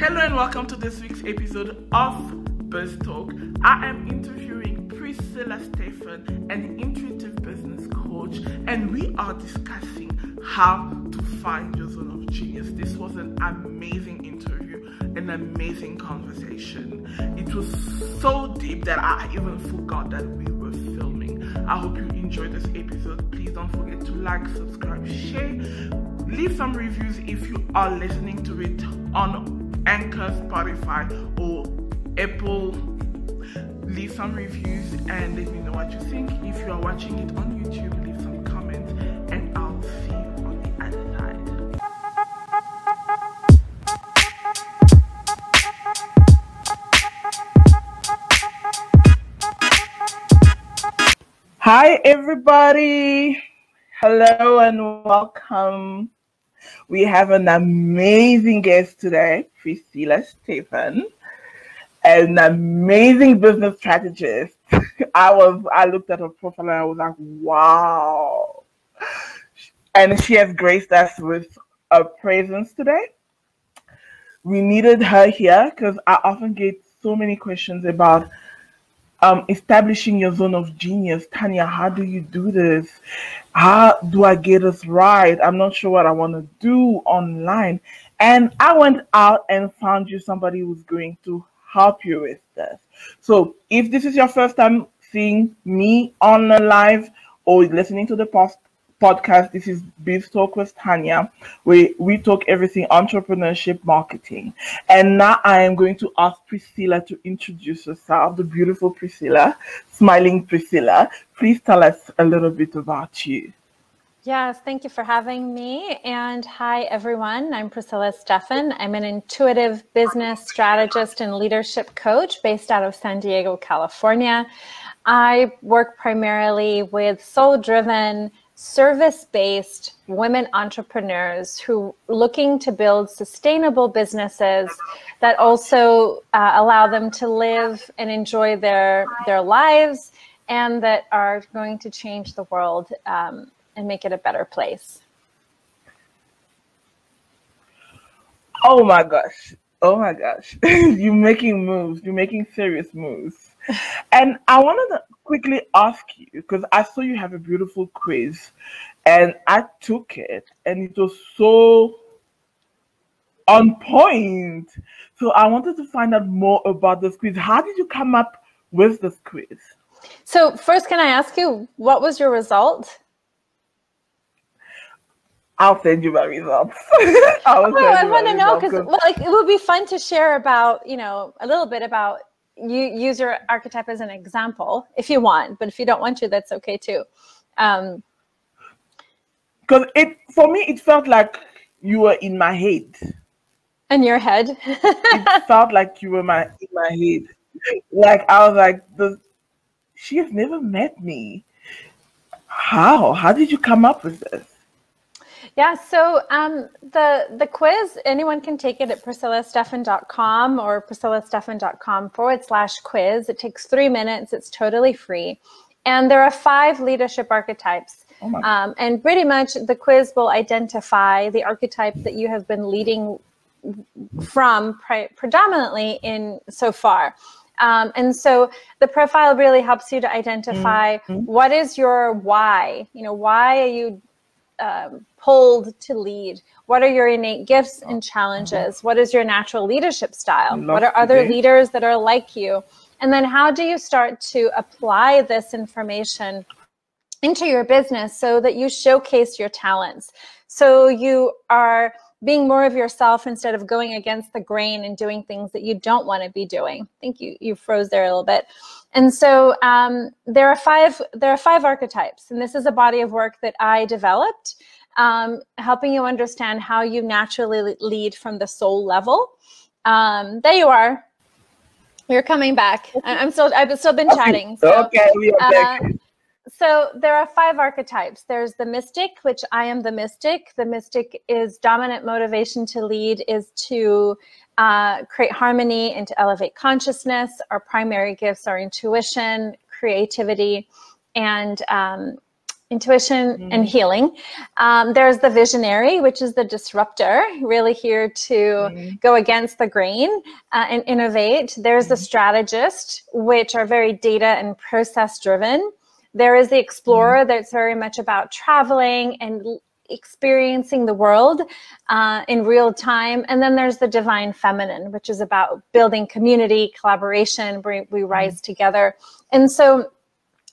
Hello and welcome to this week's episode of Biz Talk. I am interviewing Priscilla Stephan, an intuitive business coach, and we are discussing how to find your zone of genius. This was an amazing interview, an amazing conversation. It was so deep that I even forgot that we were filming. I hope you enjoyed this episode. Please don't forget to like, subscribe, share, leave some reviews if you are listening to it on Anchor, Spotify, or Apple. Leave some reviews and let me know what you think. If you are watching it on YouTube, leave some comments and I'll see you on the other side. Hi, everybody. Hello and welcome. We have an amazing guest today, Priscilla Stephan, an amazing business strategist. I was I looked at her profile and I was like, wow. And she has graced us with a presence today. We needed her here because I often get so many questions about um, establishing your zone of genius. Tanya, how do you do this? How do I get this right? I'm not sure what I want to do online. And I went out and found you somebody who's going to help you with this. So if this is your first time seeing me on the live or listening to the post podcast. This is Biz Talk with Tanya, where we talk everything entrepreneurship marketing. And now I am going to ask Priscilla to introduce herself, the beautiful Priscilla, smiling Priscilla. Please tell us a little bit about you. Yes, thank you for having me. And hi, everyone. I'm Priscilla Stephan. I'm an intuitive business strategist and leadership coach based out of San Diego, California. I work primarily with soul driven, service-based women entrepreneurs who looking to build sustainable businesses that also uh, allow them to live and enjoy their their lives and that are going to change the world um, and make it a better place. Oh my gosh. Oh my gosh. You're making moves. You're making serious moves. And I wanted to quickly ask you because I saw you have a beautiful quiz and I took it and it was so on point. So I wanted to find out more about this quiz. How did you come up with this quiz? So first, can I ask you what was your result? I'll send you my results. oh, I want to know because well, like it would be fun to share about you know a little bit about you use your archetype as an example if you want, but if you don't want to, that's okay too. Um, because it for me it felt like you were in my head. In your head. it felt like you were my in my head. Like I was like, the she has never met me. How? How did you come up with this? Yeah, so um, the the quiz, anyone can take it at priscillastephan.com or priscillastephan.com forward slash quiz. It takes three minutes. It's totally free. And there are five leadership archetypes. Oh um, and pretty much the quiz will identify the archetype that you have been leading from pre- predominantly in so far. Um, and so the profile really helps you to identify mm-hmm. what is your why. You know, why are you um, pulled to lead? What are your innate gifts and challenges? What is your natural leadership style? What are other leaders that are like you? And then how do you start to apply this information into your business so that you showcase your talents? So you are being more of yourself instead of going against the grain and doing things that you don't want to be doing. I think you you froze there a little bit. And so um, there are five there are five archetypes, and this is a body of work that I developed, um, helping you understand how you naturally lead from the soul level. Um, there you are. You're coming back. I'm still I've still been chatting. So, okay, we are back. Uh, so there are five archetypes. There's the mystic, which I am the mystic. The mystic is dominant motivation to lead is to uh, create harmony and to elevate consciousness. Our primary gifts are intuition, creativity, and um, intuition mm-hmm. and healing. Um, there's the visionary, which is the disruptor, really here to mm-hmm. go against the grain uh, and innovate. There's mm-hmm. the strategist, which are very data and process driven. There is the explorer mm-hmm. that's very much about traveling and experiencing the world uh, in real time. And then there's the divine feminine, which is about building community, collaboration, we, we rise mm-hmm. together. And so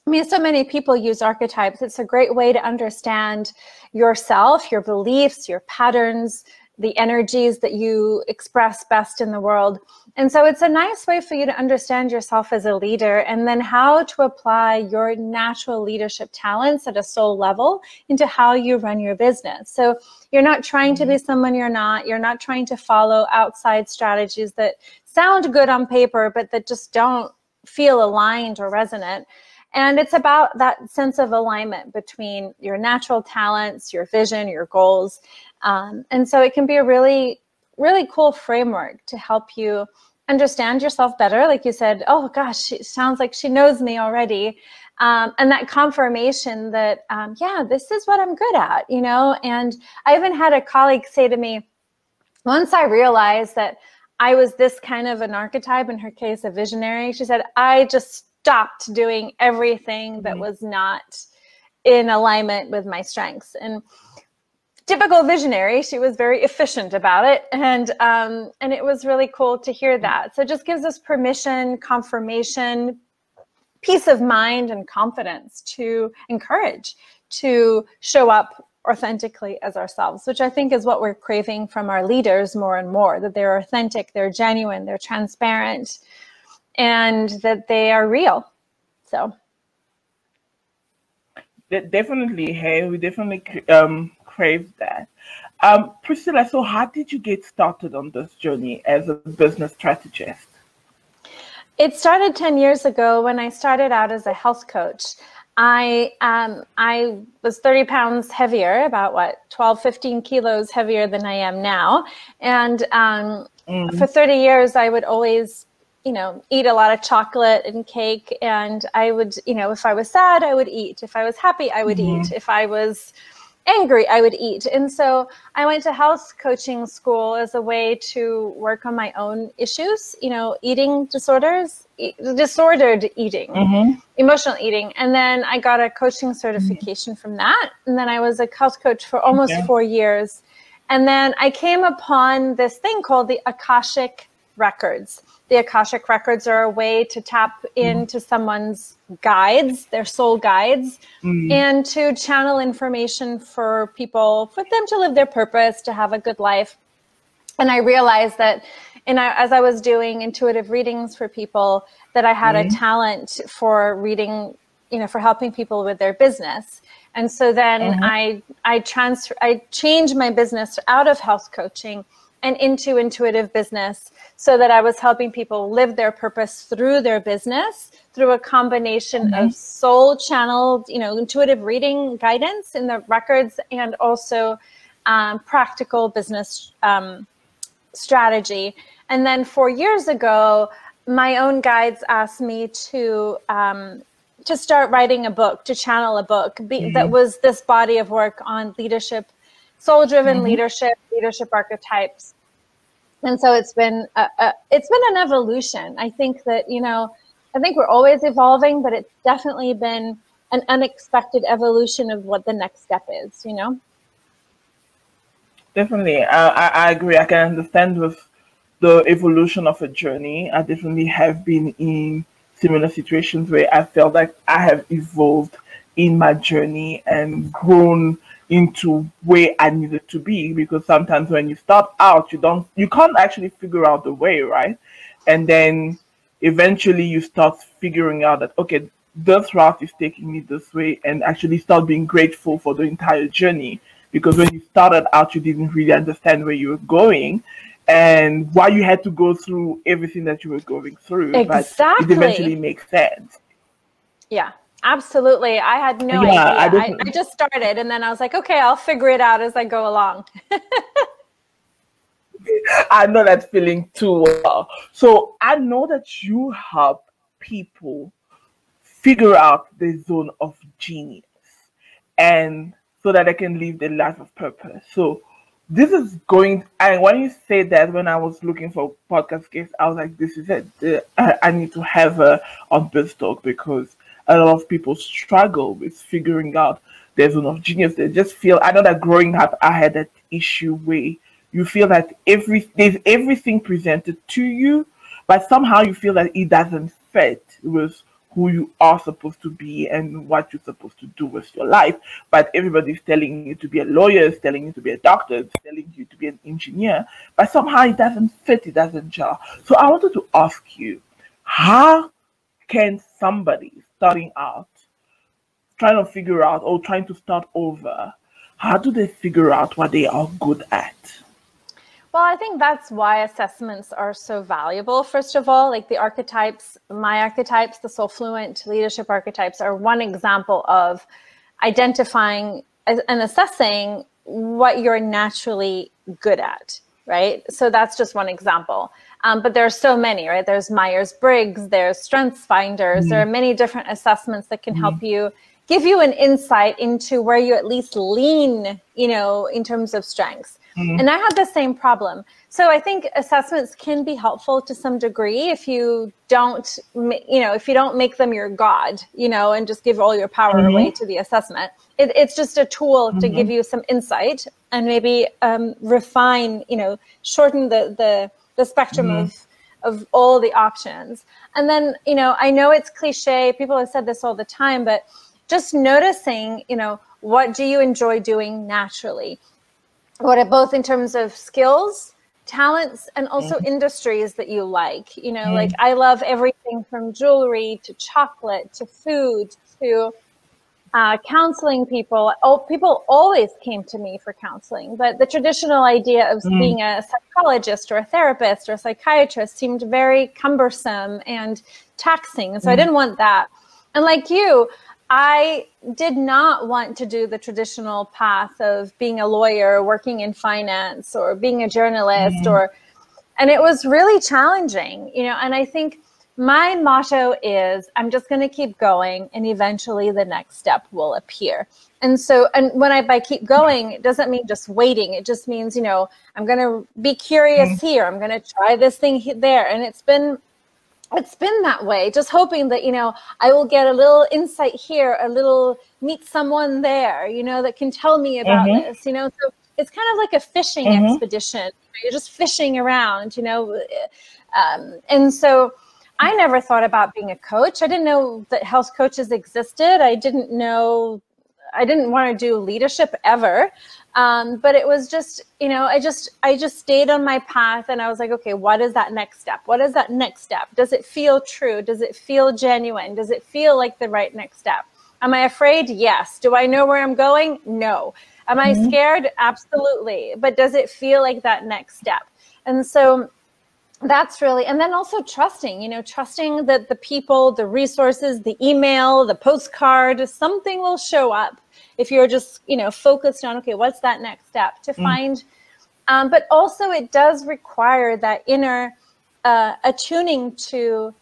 I mean, so many people use archetypes. It's a great way to understand yourself, your beliefs, your patterns, the energies that you express best in the world. And so it's a nice way for you to understand yourself as a leader and then how to apply your natural leadership talents at a soul level into how you run your business. So you're not trying to be mm-hmm. someone you're not. You're not trying to follow outside strategies that sound good on paper, but that just don't feel aligned or resonant. And it's about that sense of alignment between your natural talents, your vision, your goals. Um, and so it can be a really, really cool framework to help you understand yourself better. Like you said, oh gosh, it sounds like she knows me already. Um, and that confirmation that, um, yeah, this is what I'm good at, you know? And I even had a colleague say to me, once I realized that I was this kind of an archetype, in her case, a visionary, she said, I just stopped doing everything that was not in alignment with my strengths. And typical visionary, she was very efficient about it, and um, and it was really cool to hear that. So it just gives us permission, confirmation, peace of mind, and confidence to encourage to show up authentically as ourselves, which I think is what we're craving from our leaders more and more. That they're authentic, they're genuine, they're transparent and that they are real. So definitely, hey, we definitely um, crave that. Um, Priscilla, so how did you get started on this journey as a business strategist? It started 10 years ago when I started out as a health coach. I um, I was 30 pounds heavier, about what 12, 15 kilos heavier than I am now. And um, mm. for 30 years, I would always you know, eat a lot of chocolate and cake. And I would, you know, if I was sad, I would eat. If I was happy, I would mm-hmm. eat. If I was angry, I would eat. And so I went to health coaching school as a way to work on my own issues, you know, eating disorders, e- disordered eating, mm-hmm. emotional eating. And then I got a coaching certification mm-hmm. from that. And then I was a health coach for almost okay. four years. And then I came upon this thing called the Akashic Records the Akashic records are a way to tap mm. into someone's guides, their soul guides, mm. and to channel information for people, for them to live their purpose, to have a good life. And I realized that and I, as I was doing intuitive readings for people, that I had mm. a talent for reading, you know, for helping people with their business. And so then mm-hmm. I I transfer I changed my business out of health coaching and into intuitive business so that I was helping people live their purpose through their business through a combination mm-hmm. of soul channeled, you know, intuitive reading guidance in the records and also um, practical business um, strategy. And then four years ago, my own guides asked me to um, to start writing a book, to channel a book be, mm-hmm. that was this body of work on leadership soul driven mm-hmm. leadership, leadership archetypes. And so it's been a, a, it's been an evolution. I think that you know, I think we're always evolving, but it's definitely been an unexpected evolution of what the next step is. You know. Definitely, I, I agree. I can understand with the evolution of a journey. I definitely have been in similar situations where I felt like I have evolved in my journey and grown into where I needed to be because sometimes when you start out you don't you can't actually figure out the way, right? And then eventually you start figuring out that okay, this route is taking me this way and actually start being grateful for the entire journey because when you started out you didn't really understand where you were going and why you had to go through everything that you were going through. Exactly. But it eventually makes sense. Yeah. Absolutely. I had no yeah, idea. I, I, I, just started and then I was like, okay, I'll figure it out as I go along. I know that feeling too well. So I know that you help people figure out the zone of genius. and so that they can live the life of purpose. So this is going and when you say that when i was looking for podcast guests i was like this is it i need to have her on this Talk because a lot of people struggle with figuring out there's enough genius they just feel i know that growing up i had that issue where you feel that every there's everything presented to you but somehow you feel that it doesn't fit with who you are supposed to be and what you're supposed to do with your life. But everybody's telling you to be a lawyer, is telling you to be a doctor, is telling you to be an engineer, but somehow it doesn't fit, it doesn't gel. So I wanted to ask you, how can somebody starting out, trying to figure out or trying to start over, how do they figure out what they are good at? Well, I think that's why assessments are so valuable. First of all, like the archetypes, my archetypes, the soul fluent leadership archetypes are one example of identifying and assessing what you're naturally good at, right? So that's just one example. Um, but there are so many, right? There's Myers Briggs, there's Strengths Finders, mm-hmm. there are many different assessments that can mm-hmm. help you give you an insight into where you at least lean, you know, in terms of strengths. Mm-hmm. And I had the same problem. So I think assessments can be helpful to some degree if you don't, you know, if you don't make them your God, you know, and just give all your power mm-hmm. away to the assessment. It, it's just a tool mm-hmm. to give you some insight and maybe um, refine, you know, shorten the the, the spectrum mm-hmm. of of all the options. And then, you know, I know it's cliche. People have said this all the time, but just noticing, you know, what do you enjoy doing naturally? what are both in terms of skills talents and also mm-hmm. industries that you like you know mm-hmm. like i love everything from jewelry to chocolate to food to uh, counseling people oh people always came to me for counseling but the traditional idea of mm-hmm. being a psychologist or a therapist or a psychiatrist seemed very cumbersome and taxing and so i mm-hmm. didn't want that and like you I did not want to do the traditional path of being a lawyer, working in finance, or being a journalist, mm-hmm. or, and it was really challenging, you know. And I think my motto is I'm just going to keep going, and eventually the next step will appear. And so, and when I by keep going, it doesn't mean just waiting. It just means, you know, I'm going to be curious mm-hmm. here. I'm going to try this thing there. And it's been it's been that way just hoping that you know i will get a little insight here a little meet someone there you know that can tell me about mm-hmm. this you know so it's kind of like a fishing mm-hmm. expedition you're just fishing around you know um, and so i never thought about being a coach i didn't know that health coaches existed i didn't know i didn't want to do leadership ever um, but it was just, you know, I just I just stayed on my path and I was like, okay, what is that next step? What is that next step? Does it feel true? Does it feel genuine? Does it feel like the right next step? Am I afraid? Yes. Do I know where I'm going? No. Am I mm-hmm. scared? Absolutely. But does it feel like that next step? And so that's really and then also trusting you know trusting that the people the resources the email the postcard something will show up if you're just you know focused on okay what's that next step to mm. find um, but also it does require that inner uh, attuning to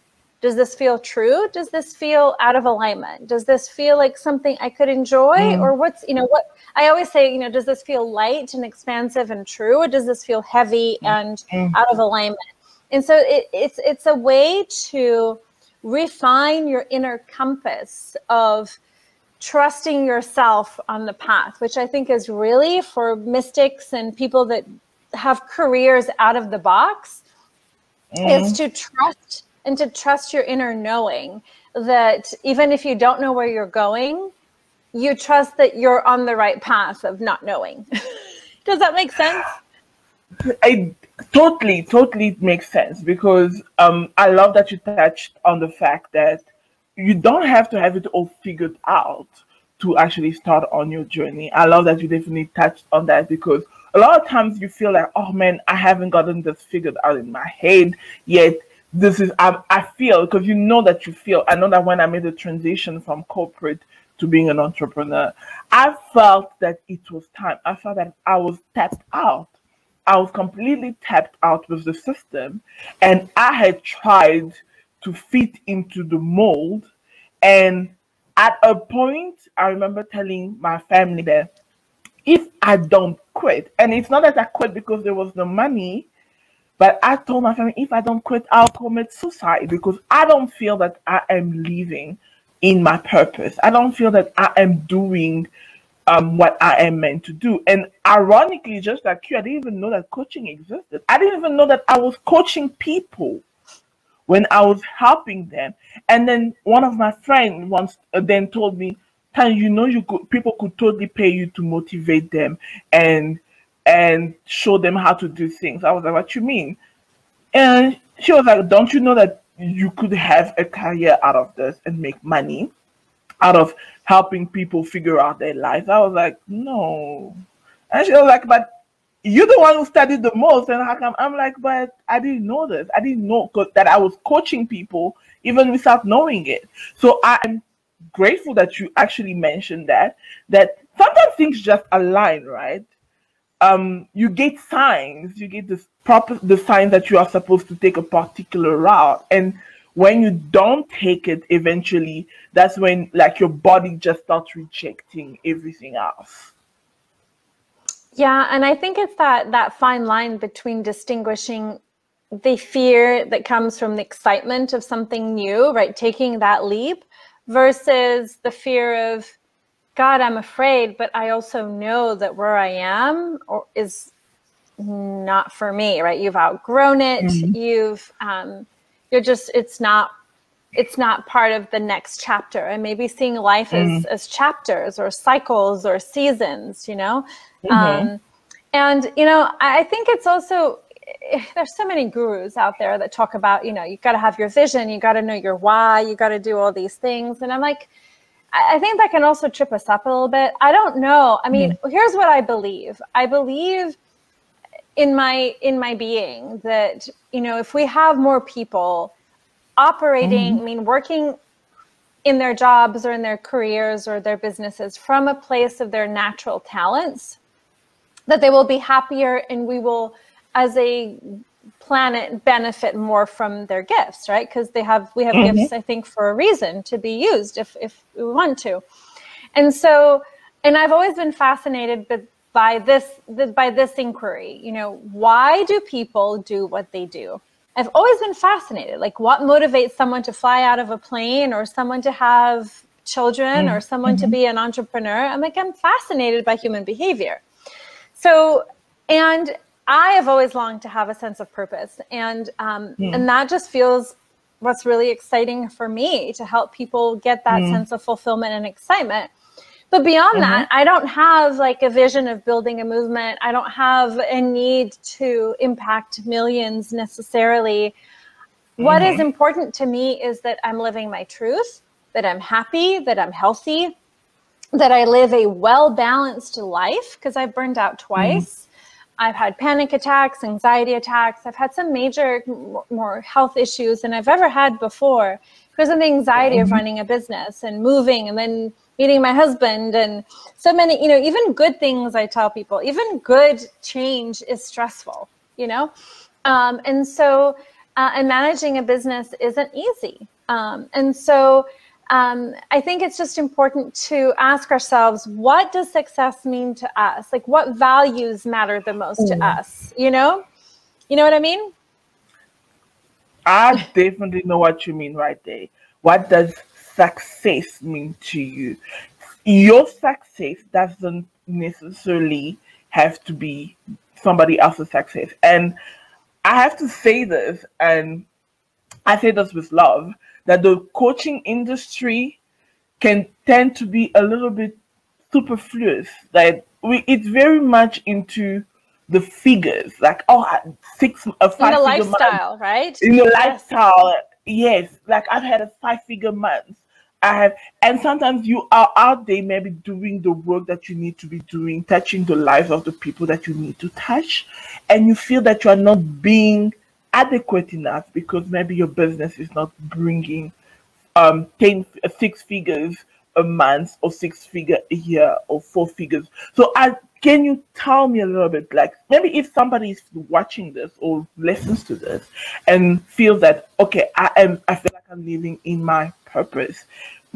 does this feel true does this feel out of alignment does this feel like something i could enjoy mm. or what's you know what i always say you know does this feel light and expansive and true or does this feel heavy mm. and mm. out of alignment and so it, it's it's a way to refine your inner compass of trusting yourself on the path, which I think is really for mystics and people that have careers out of the box, mm. is to trust and to trust your inner knowing that even if you don't know where you're going, you trust that you're on the right path of not knowing. Does that make sense? I totally, totally makes sense because um, I love that you touched on the fact that you don't have to have it all figured out to actually start on your journey. I love that you definitely touched on that because a lot of times you feel like, oh man, I haven't gotten this figured out in my head yet. This is I, I feel because you know that you feel. I know that when I made the transition from corporate to being an entrepreneur, I felt that it was time. I felt that I was tapped out. I was completely tapped out with the system, and I had tried to fit into the mold and at a point, I remember telling my family that if I don't quit, and it's not that I quit because there was no money, but I told my family if I don't quit, I'll commit suicide because I don't feel that I am living in my purpose. I don't feel that I am doing um, what I am meant to do. And ironically, just like you, I didn't even know that coaching existed. I didn't even know that I was coaching people when I was helping them. And then one of my friends once uh, then told me, "Tan, you know, you could people could totally pay you to motivate them and and show them how to do things." I was like, "What you mean?" And she was like, "Don't you know that you could have a career out of this and make money out of helping people figure out their lives?" I was like, "No." And she was like, "But you're the one who studied the most and how come i'm like but i didn't know this i didn't know that i was coaching people even without knowing it so i'm grateful that you actually mentioned that that sometimes things just align right um you get signs you get this proper the signs that you are supposed to take a particular route and when you don't take it eventually that's when like your body just starts rejecting everything else yeah, and I think it's that that fine line between distinguishing the fear that comes from the excitement of something new, right? Taking that leap versus the fear of God, I'm afraid, but I also know that where I am or is not for me, right? You've outgrown it. Mm-hmm. You've um, you're just it's not it's not part of the next chapter and maybe seeing life mm-hmm. as, as chapters or cycles or seasons you know Mm-hmm. Um, and, you know, I think it's also, there's so many gurus out there that talk about, you know, you got to have your vision, you got to know your why, you got to do all these things. And I'm like, I think that can also trip us up a little bit. I don't know. I mean, mm-hmm. here's what I believe. I believe in my in my being that you know if we have more people operating mm-hmm. i mean working in their jobs or in their careers or their businesses from a place of their natural talents that they will be happier and we will as a planet benefit more from their gifts right because they have we have mm-hmm. gifts i think for a reason to be used if if we want to and so and i've always been fascinated by this by this inquiry you know why do people do what they do i've always been fascinated like what motivates someone to fly out of a plane or someone to have children mm-hmm. or someone to mm-hmm. be an entrepreneur i'm like i'm fascinated by human behavior so, and I have always longed to have a sense of purpose, and um, mm. and that just feels what's really exciting for me to help people get that mm. sense of fulfillment and excitement. But beyond mm-hmm. that, I don't have like a vision of building a movement. I don't have a need to impact millions necessarily. Mm-hmm. What is mm-hmm. important to me is that I'm living my truth, that I'm happy, that I'm healthy, that I live a well balanced life because I've burned out mm-hmm. twice. Mm-hmm. I've had panic attacks, anxiety attacks. I've had some major, more health issues than I've ever had before because of the anxiety mm-hmm. of running a business and moving and then meeting my husband and so many, you know, even good things I tell people, even good change is stressful, you know? Um, and so, uh, and managing a business isn't easy. Um, and so, um, I think it's just important to ask ourselves, what does success mean to us? Like, what values matter the most mm. to us? You know, you know what I mean? I definitely know what you mean right there. What does success mean to you? Your success doesn't necessarily have to be somebody else's success. And I have to say this, and I say this with love that the coaching industry can tend to be a little bit superfluous. Like we, it's very much into the figures, like oh, six a five in the lifestyle, month. right? In the yes. lifestyle, yes. Like I've had a five figure month. Have, and sometimes you are out there maybe doing the work that you need to be doing, touching the lives of the people that you need to touch, and you feel that you are not being adequate enough because maybe your business is not bringing um 10 uh, six figures a month or six figure a year or four figures. So I, can you tell me a little bit like maybe if somebody is watching this or listens to this and feels that okay i am i feel like i'm living in my purpose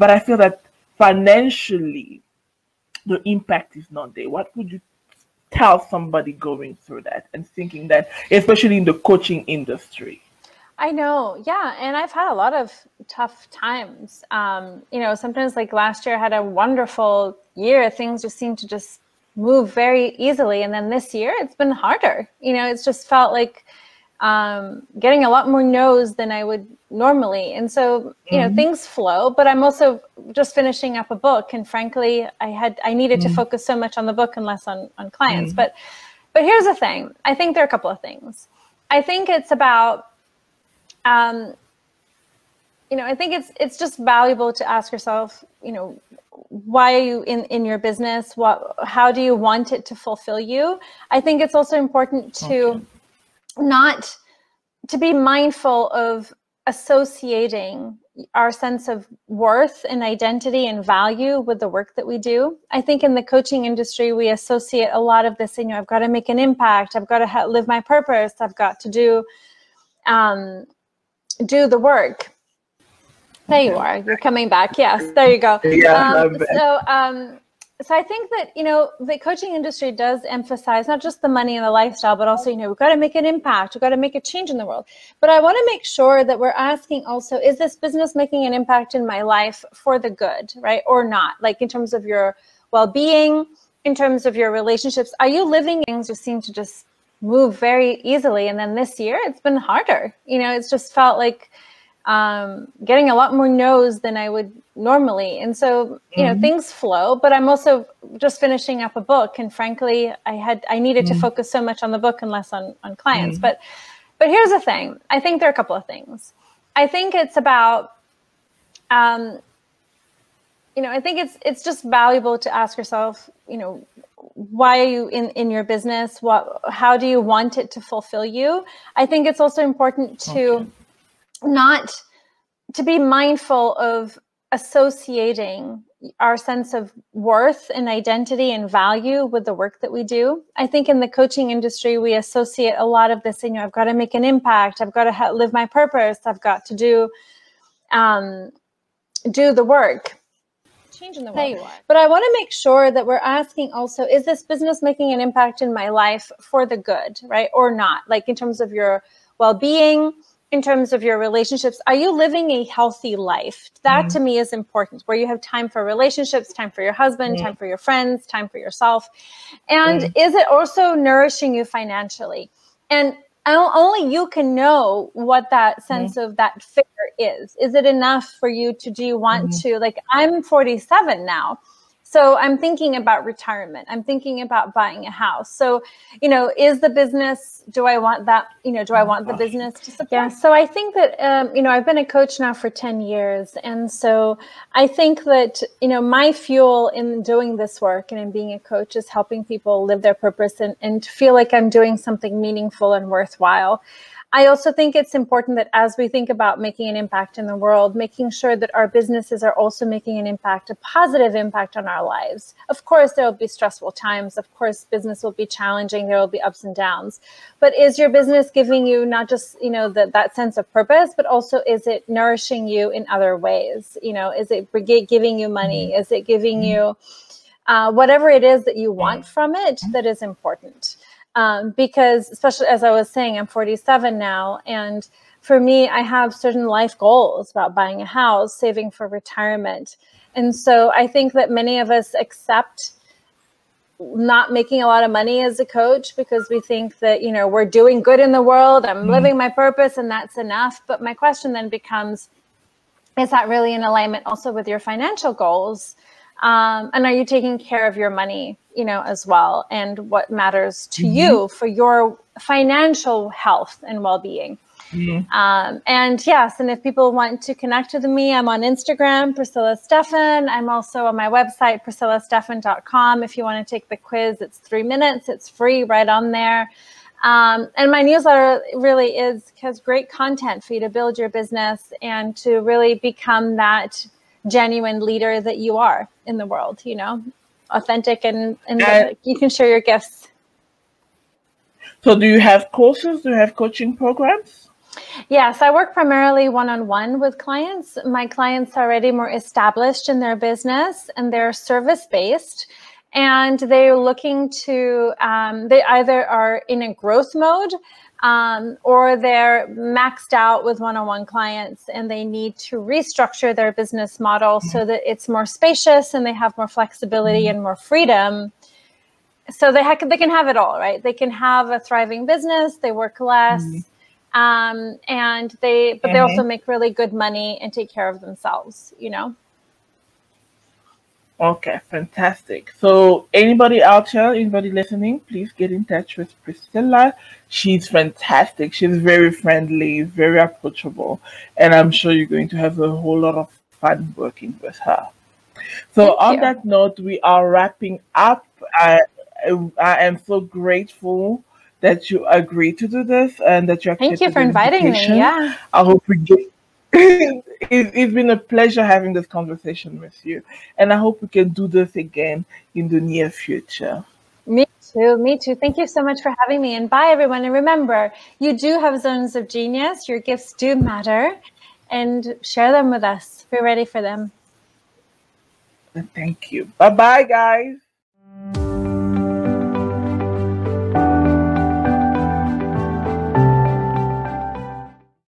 but i feel that financially the impact is not there, what would you tell somebody going through that and thinking that, especially in the coaching industry? I know, yeah, and I've had a lot of tough times. Um, you know, sometimes like last year, I had a wonderful year. Things just seem to just move very easily, and then this year, it's been harder. You know, it's just felt like um, getting a lot more no's than I would normally, and so you know, mm-hmm. things flow. But I'm also just finishing up a book, and frankly, I had I needed mm-hmm. to focus so much on the book and less on on clients. Mm-hmm. But but here's the thing: I think there are a couple of things. I think it's about um, you know, I think it's it's just valuable to ask yourself, you know, why are you in in your business? What how do you want it to fulfill you? I think it's also important to okay. Not to be mindful of associating our sense of worth and identity and value with the work that we do. I think in the coaching industry, we associate a lot of this, in you know, I've got to make an impact, I've got to live my purpose, I've got to do um, do the work. There you are. You're coming back. Yes, there you go. Yeah, um, so, um, so I think that you know the coaching industry does emphasize not just the money and the lifestyle, but also you know we've got to make an impact. We've got to make a change in the world. But I want to make sure that we're asking also: Is this business making an impact in my life for the good, right, or not? Like in terms of your well-being, in terms of your relationships, are you living things just seem to just move very easily. And then this year, it's been harder. You know, it's just felt like um, getting a lot more no's than I would normally. And so, you know, mm-hmm. things flow, but I'm also just finishing up a book. And frankly, I had, I needed mm-hmm. to focus so much on the book and less on, on clients. Mm-hmm. But, but here's the thing. I think there are a couple of things. I think it's about, um, you know, I think it's, it's just valuable to ask yourself, you know, why are you in, in your business? What, how do you want it to fulfill you? I think it's also important to okay. Not to be mindful of associating our sense of worth and identity and value with the work that we do. I think in the coaching industry, we associate a lot of this, you know, I've got to make an impact. I've got to ha- live my purpose. I've got to do, um, do the work change in the world. But I want to make sure that we're asking also, is this business making an impact in my life for the good, right? Or not? Like in terms of your well being, in terms of your relationships, are you living a healthy life? That mm-hmm. to me is important, where you have time for relationships, time for your husband, mm-hmm. time for your friends, time for yourself. And mm-hmm. is it also nourishing you financially? And only you can know what that sense of that figure is. Is it enough for you to do you want mm-hmm. to like I'm 47 now. So I'm thinking about retirement. I'm thinking about buying a house. So, you know, is the business, do I want that, you know, do I want the business to support? Yeah. So I think that, um, you know, I've been a coach now for 10 years. And so I think that, you know, my fuel in doing this work and in being a coach is helping people live their purpose and, and feel like I'm doing something meaningful and worthwhile. I also think it's important that as we think about making an impact in the world, making sure that our businesses are also making an impact, a positive impact on our lives. Of course, there will be stressful times. Of course, business will be challenging. There will be ups and downs. But is your business giving you not just, you know, the, that sense of purpose, but also is it nourishing you in other ways? You know, is it giving you money? Mm-hmm. Is it giving you uh, whatever it is that you want from it that is important? Um, because especially as I was saying, I'm 47 now, and for me, I have certain life goals about buying a house, saving for retirement, and so I think that many of us accept not making a lot of money as a coach because we think that you know we're doing good in the world i'm mm-hmm. living my purpose and that's enough. But my question then becomes is that really in alignment also with your financial goals um, and are you taking care of your money you know as well? And what matters to mm-hmm. you for your financial health and well-being? Mm-hmm. um, and yes and if people want to connect with me i'm on instagram priscilla stephan. I'm also on my website priscillastephan.com if you want to take the quiz it's three minutes. It's free right on there. Um, and my newsletter really is has great content for you to build your business and to really become that genuine leader that you are in the world, you know, authentic and, and uh, you can share your gifts. So do you have courses? Do you have coaching programs? Yes, I work primarily one on one with clients. My clients are already more established in their business and they're service based. And they're looking to, um, they either are in a growth mode um, or they're maxed out with one on one clients and they need to restructure their business model so that it's more spacious and they have more flexibility and more freedom. So they, ha- they can have it all right? They can have a thriving business they work less mm-hmm. um, and they but they mm-hmm. also make really good money and take care of themselves you know okay fantastic so anybody out there anybody listening please get in touch with priscilla she's fantastic she's very friendly very approachable and i'm sure you're going to have a whole lot of fun working with her so Thank on you. that note we are wrapping up I, I am so grateful that you agreed to do this and that you Thank you for inviting me. Yeah. I hope we get it, it's been a pleasure having this conversation with you. And I hope we can do this again in the near future. Me too. Me too. Thank you so much for having me. And bye, everyone. And remember, you do have zones of genius. Your gifts do matter. And share them with us. We're ready for them. Thank you. Bye bye, guys.